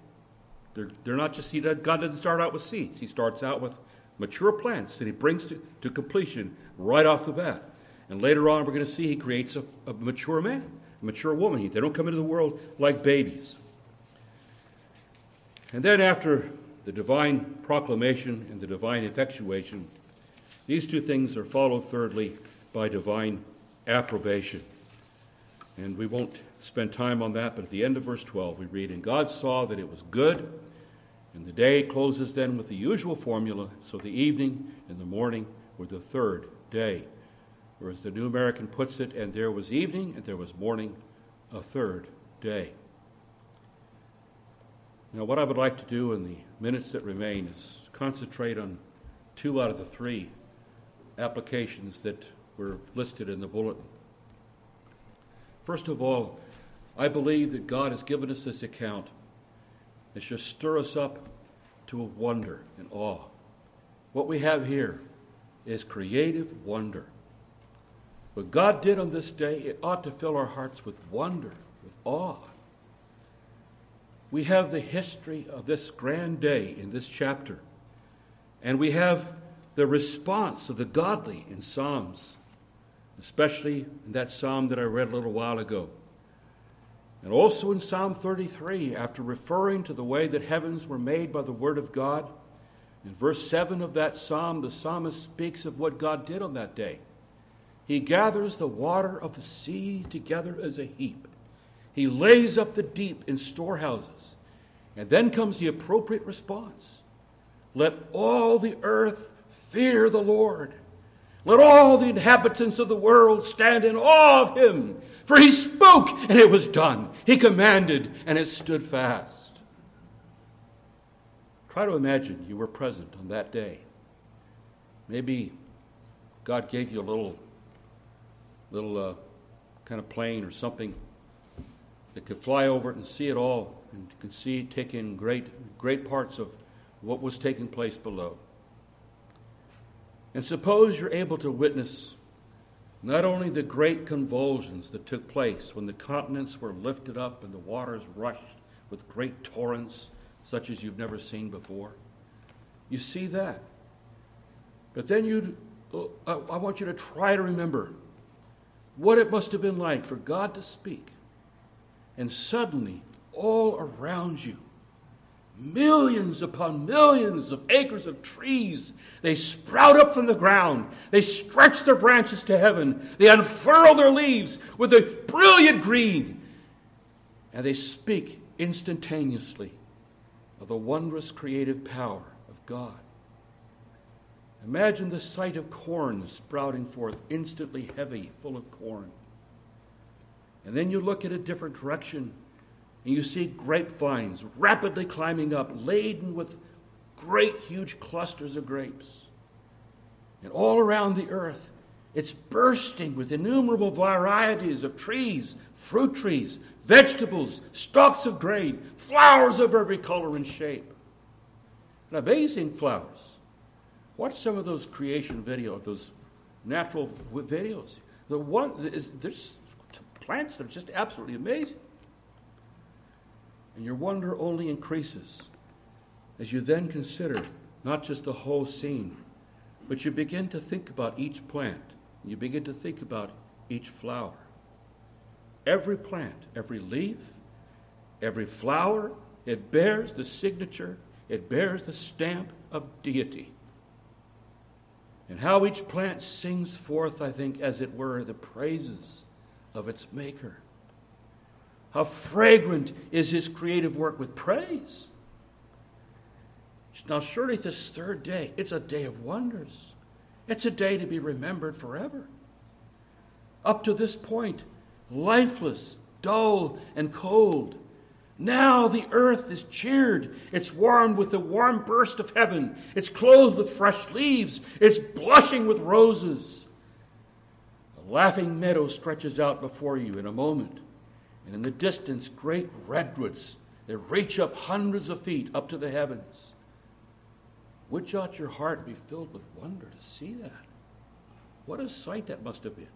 They're, they're not just, he, God didn't start out with seeds. He starts out with mature plants that he brings to, to completion right off the bat. And later on, we're going to see he creates a, a mature man, mature woman. They don't come into the world like babies. And then, after the divine proclamation and the divine effectuation, these two things are followed, thirdly, by divine approbation. And we won't spend time on that, but at the end of verse 12, we read, And God saw that it was good, and the day closes then with the usual formula, so the evening and the morning were the third day. Or as the New American puts it, and there was evening and there was morning, a third day. Now, what I would like to do in the minutes that remain is concentrate on two out of the three applications that were listed in the bulletin. First of all, I believe that God has given us this account that should stir us up to a wonder and awe. What we have here is creative wonder. What God did on this day, it ought to fill our hearts with wonder, with awe. We have the history of this grand day in this chapter, and we have the response of the godly in Psalms, especially in that psalm that I read a little while ago. And also in Psalm 33, after referring to the way that heavens were made by the Word of God, in verse 7 of that psalm, the psalmist speaks of what God did on that day. He gathers the water of the sea together as a heap. He lays up the deep in storehouses. And then comes the appropriate response Let all the earth Fear the Lord. Let all the inhabitants of the world stand in awe of him. For he spoke and it was done. He commanded and it stood fast. Try to imagine you were present on that day. Maybe God gave you a little, little uh, kind of plane or something that could fly over it and see it all and could see, take in great, great parts of what was taking place below. And suppose you're able to witness not only the great convulsions that took place when the continents were lifted up and the waters rushed with great torrents such as you've never seen before. You see that. But then you uh, I want you to try to remember what it must have been like for God to speak. And suddenly, all around you, millions upon millions of acres of trees. They sprout up from the ground. They stretch their branches to heaven. They unfurl their leaves with a brilliant green. And they speak instantaneously of the wondrous creative power of God. Imagine the sight of corn sprouting forth, instantly heavy, full of corn. And then you look at a different direction and you see grapevines rapidly climbing up, laden with great, huge clusters of grapes. And all around the earth, it's bursting with innumerable varieties of trees, fruit trees, vegetables, stalks of grain, flowers of every color and shape. And amazing flowers. Watch some of those creation videos, those natural videos. The one, there's plants that are just absolutely amazing. And your wonder only increases as you then consider not just the whole scene, but you begin to think about each plant. You begin to think about each flower. Every plant, every leaf, every flower, it bears the signature, it bears the stamp of deity. And how each plant sings forth, I think, as it were, the praises of its maker. How fragrant is his creative work with praise. Now, surely this third day, it's a day of wonders. It's a day to be remembered forever. Up to this point, lifeless, dull, and cold, Now the earth is cheered. It's warmed with the warm burst of heaven. It's clothed with fresh leaves. It's blushing with roses. A laughing meadow stretches out before you in a moment. And in the distance, great redwoods that reach up hundreds of feet up to the heavens. Which not your heart be filled with wonder to see that? What a sight that must have been.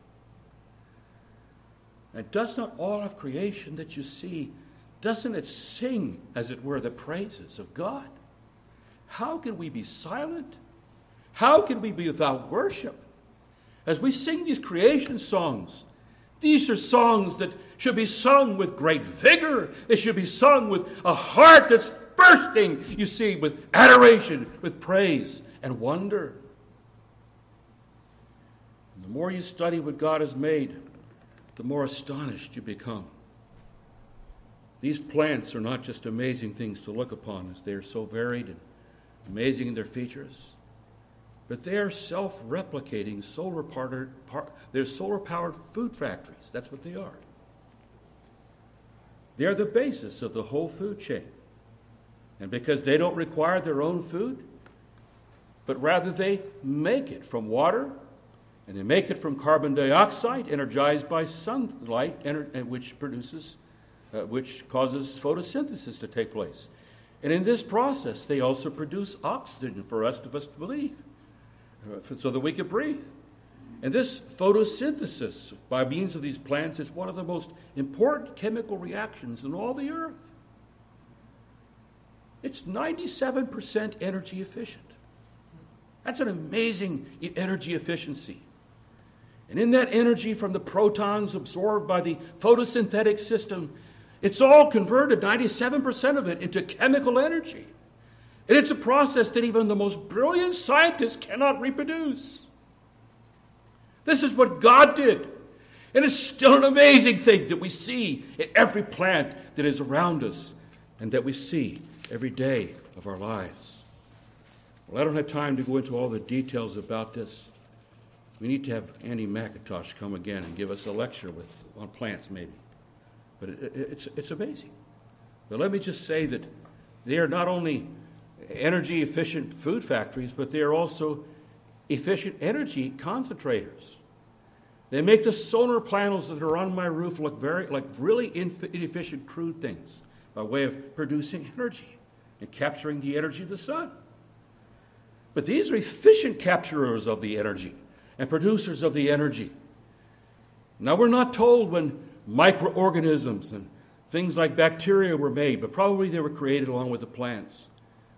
And does not all of creation that you see doesn't it sing, as it were, the praises of God? How can we be silent? How can we be without worship? As we sing these creation songs, these are songs that should be sung with great vigor. They should be sung with a heart that's bursting, you see, with adoration, with praise and wonder. And the more you study what God has made, the more astonished you become. These plants are not just amazing things to look upon, as they are so varied and amazing in their features, but they are self replicating, solar powered, they're solar powered food factories. That's what they are. They are the basis of the whole food chain. And because they don't require their own food, but rather they make it from water and they make it from carbon dioxide energized by sunlight, which produces uh, which causes photosynthesis to take place. And in this process, they also produce oxygen for us of us to believe, uh, so that we can breathe. And this photosynthesis by means of these plants is one of the most important chemical reactions in all the earth. It's 97% energy efficient. That's an amazing energy efficiency. And in that energy from the protons absorbed by the photosynthetic system, it's all converted, 97% of it, into chemical energy. And it's a process that even the most brilliant scientists cannot reproduce. This is what God did. And it's still an amazing thing that we see in every plant that is around us and that we see every day of our lives. Well, I don't have time to go into all the details about this. We need to have Andy McIntosh come again and give us a lecture with, on plants, maybe. But it, it, it's, it's amazing. But let me just say that they are not only energy efficient food factories, but they are also efficient energy concentrators. They make the solar panels that are on my roof look very like really inefficient, crude things by way of producing energy and capturing the energy of the sun. But these are efficient capturers of the energy and producers of the energy. Now, we're not told when microorganisms and things like bacteria were made, but probably they were created along with the plants.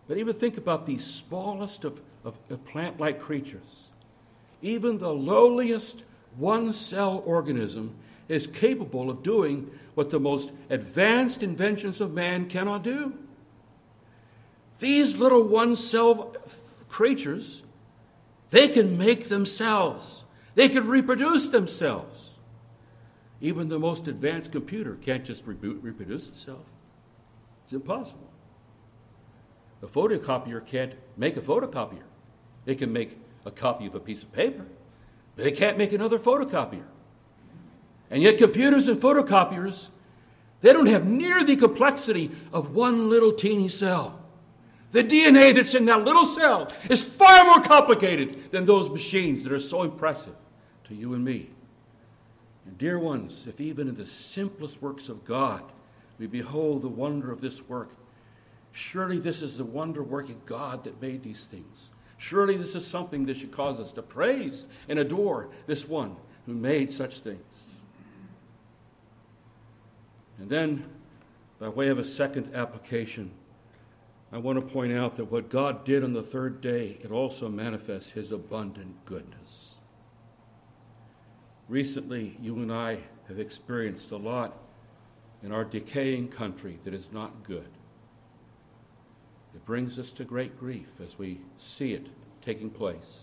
But even think about the smallest of, of, of plant like creatures. Even the lowliest one cell organism is capable of doing what the most advanced inventions of man cannot do. These little one cell creatures, they can make themselves, they can reproduce themselves. Even the most advanced computer can't just reproduce itself. It's impossible. A photocopier can't make a photocopier. It can make a copy of a piece of paper, but it can't make another photocopier. And yet, computers and photocopiers, they don't have near the complexity of one little teeny cell. The DNA that's in that little cell is far more complicated than those machines that are so impressive to you and me. And dear ones, if even in the simplest works of God we behold the wonder of this work, surely this is the wonder working God that made these things. Surely this is something that should cause us to praise and adore this one who made such things. And then, by way of a second application, I want to point out that what God did on the third day, it also manifests his abundant goodness. Recently, you and I have experienced a lot in our decaying country that is not good. It brings us to great grief as we see it taking place.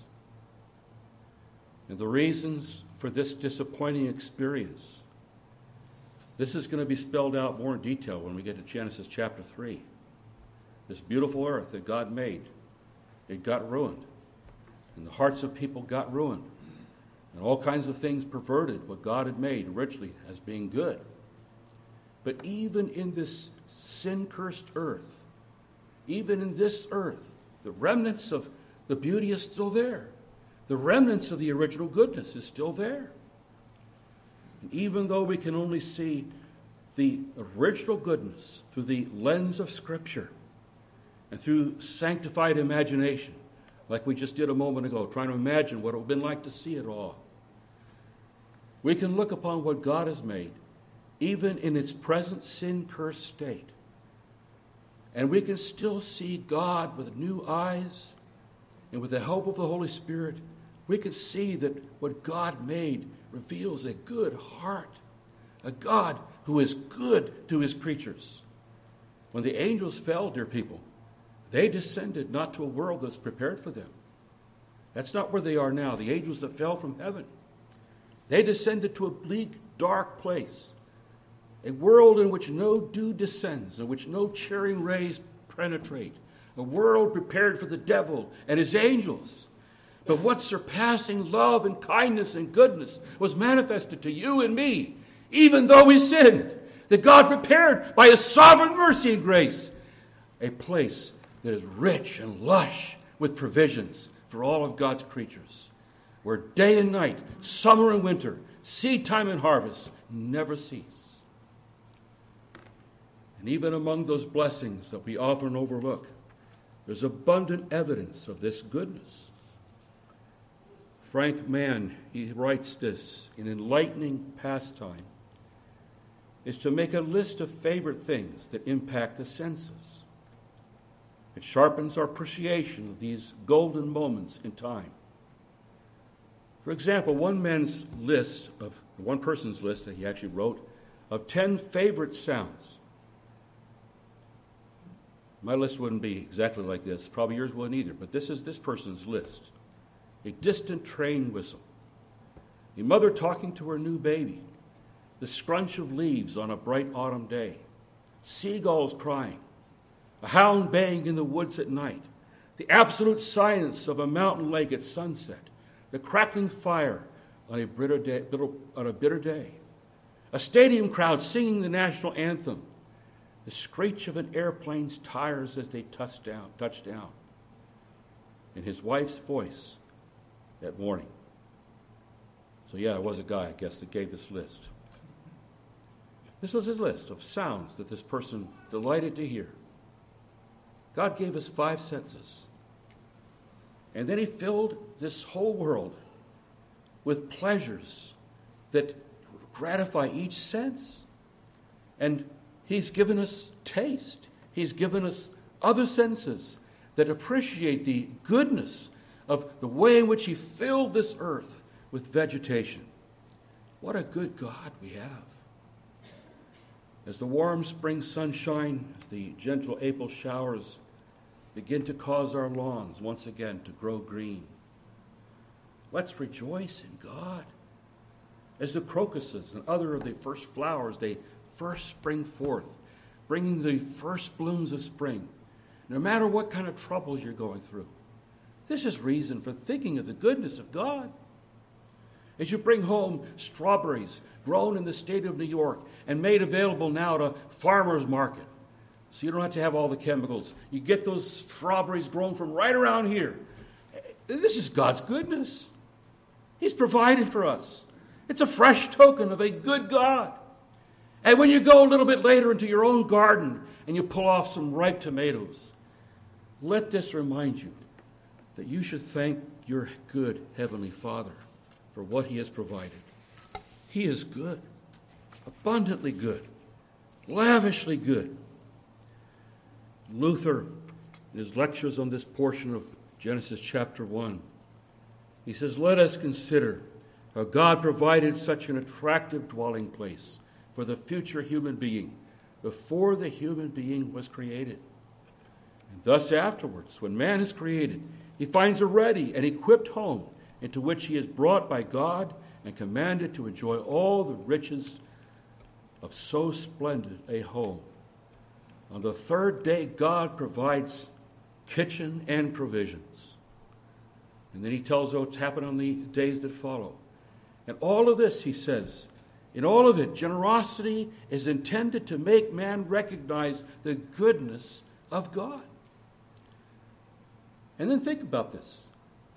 And the reasons for this disappointing experience, this is going to be spelled out more in detail when we get to Genesis chapter 3. This beautiful earth that God made, it got ruined. And the hearts of people got ruined and all kinds of things perverted what God had made richly as being good. But even in this sin cursed earth, even in this earth, the remnants of the beauty is still there. The remnants of the original goodness is still there. And even though we can only see the original goodness through the lens of Scripture and through sanctified imagination, like we just did a moment ago, trying to imagine what it would have been like to see it all, we can look upon what God has made, even in its present sin cursed state. And we can still see God with new eyes, and with the help of the Holy Spirit, we can see that what God made reveals a good heart, a God who is good to his creatures. When the angels fell, dear people, they descended not to a world that's prepared for them. That's not where they are now, the angels that fell from heaven. They descended to a bleak, dark place, a world in which no dew descends, in which no cheering rays penetrate, a world prepared for the devil and his angels. But what surpassing love and kindness and goodness was manifested to you and me, even though we sinned, that God prepared by his sovereign mercy and grace a place that is rich and lush with provisions for all of God's creatures where day and night, summer and winter, seed time and harvest never cease. And even among those blessings that we often overlook, there's abundant evidence of this goodness. Frank Mann, he writes this in enlightening pastime, is to make a list of favorite things that impact the senses. It sharpens our appreciation of these golden moments in time. For example, one man's list of one person's list that he actually wrote of 10 favorite sounds. My list wouldn't be exactly like this. Probably yours wouldn't either, but this is this person's list. A distant train whistle, a mother talking to her new baby, the scrunch of leaves on a bright autumn day, seagulls crying, a hound baying in the woods at night, the absolute silence of a mountain lake at sunset, the crackling fire on a bitter day, on a bitter day, a stadium crowd singing the national anthem, the screech of an airplane's tires as they touch down, touch down, and his wife's voice that morning. So, yeah, it was a guy, I guess, that gave this list. This was his list of sounds that this person delighted to hear. God gave us five senses and then he filled this whole world with pleasures that gratify each sense. And he's given us taste, he's given us other senses that appreciate the goodness of the way in which he filled this earth with vegetation. What a good God we have. As the warm spring sunshine, as the gentle April showers begin to cause our lawns once again to grow green. Let's rejoice in God. As the crocuses and other of the first flowers, they first spring forth, bringing the first blooms of spring, no matter what kind of troubles you're going through. This is reason for thinking of the goodness of God. As you bring home strawberries grown in the state of New York and made available now to farmers market, so you don't have to have all the chemicals. You get those strawberries grown from right around here. This is God's goodness. He's provided for us. It's a fresh token of a good God. And when you go a little bit later into your own garden and you pull off some ripe tomatoes, let this remind you that you should thank your good Heavenly Father for what He has provided. He is good, abundantly good, lavishly good. Luther, in his lectures on this portion of Genesis chapter 1, he says, Let us consider how God provided such an attractive dwelling place for the future human being before the human being was created. And thus, afterwards, when man is created, he finds a ready and equipped home into which he is brought by God and commanded to enjoy all the riches of so splendid a home. On the third day, God provides kitchen and provisions. And then he tells what's happened on the days that follow. And all of this, he says, In all of it, generosity is intended to make man recognize the goodness of God. And then think about this.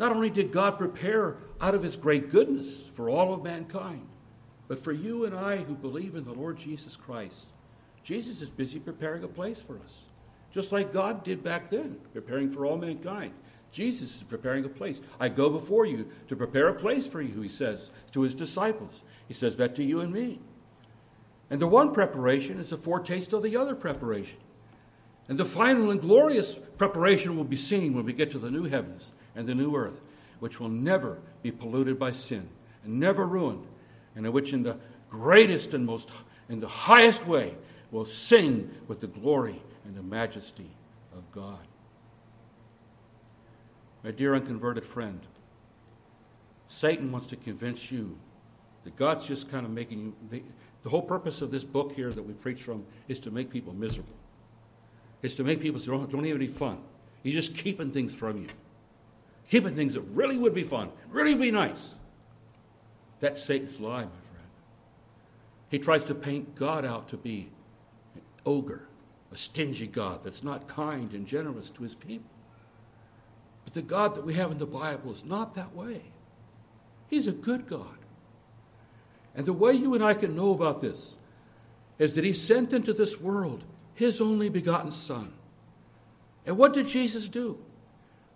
Not only did God prepare out of his great goodness for all of mankind, but for you and I who believe in the Lord Jesus Christ, Jesus is busy preparing a place for us. Just like God did back then, preparing for all mankind. Jesus is preparing a place. I go before you to prepare a place for you, he says to his disciples. He says that to you and me. And the one preparation is a foretaste of the other preparation. And the final and glorious preparation will be seen when we get to the new heavens and the new earth, which will never be polluted by sin and never ruined and in which in the greatest and most in the highest way will sing with the glory and the majesty of God. My dear unconverted friend, Satan wants to convince you that God's just kind of making you. The, the whole purpose of this book here that we preach from is to make people miserable. It's to make people say, don't, don't have any fun. He's just keeping things from you, keeping things that really would be fun, really be nice. That's Satan's lie, my friend. He tries to paint God out to be an ogre, a stingy God that's not kind and generous to his people. But the God that we have in the Bible is not that way. He's a good God. And the way you and I can know about this is that he sent into this world his only begotten Son. And what did Jesus do?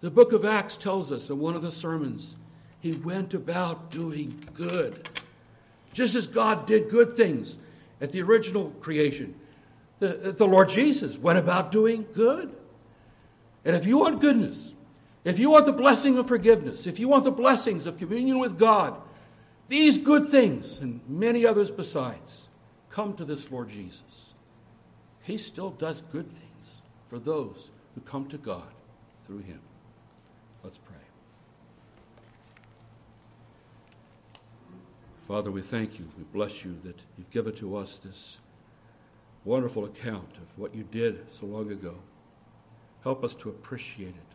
The book of Acts tells us in one of the sermons he went about doing good. Just as God did good things at the original creation, the, the Lord Jesus went about doing good. And if you want goodness, if you want the blessing of forgiveness, if you want the blessings of communion with God, these good things and many others besides, come to this Lord Jesus. He still does good things for those who come to God through him. Let's pray. Father, we thank you. We bless you that you've given to us this wonderful account of what you did so long ago. Help us to appreciate it.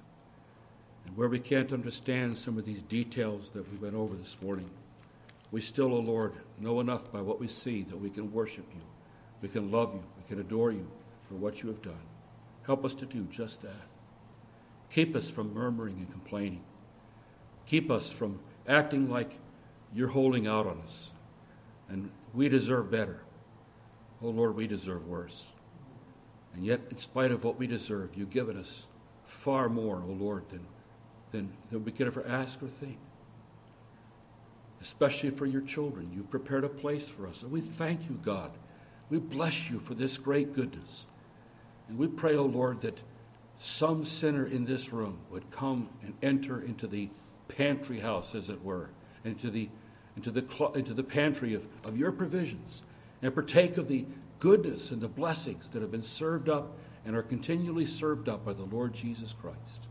And where we can't understand some of these details that we went over this morning, we still, O oh Lord, know enough by what we see that we can worship you, we can love you, we can adore you for what you have done. Help us to do just that. Keep us from murmuring and complaining. Keep us from acting like you're holding out on us. And we deserve better. Oh Lord, we deserve worse. And yet, in spite of what we deserve, you've given us far more, oh Lord, than, than, than we could ever ask or think. Especially for your children. You've prepared a place for us. And we thank you, God. We bless you for this great goodness. And we pray, oh Lord, that some sinner in this room would come and enter into the pantry house, as it were, into the into the, cl- into the pantry of, of your provisions and partake of the goodness and the blessings that have been served up and are continually served up by the Lord Jesus Christ.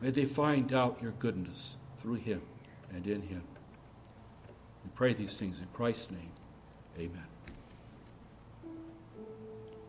May they find out your goodness through him and in him. We pray these things in Christ's name. Amen.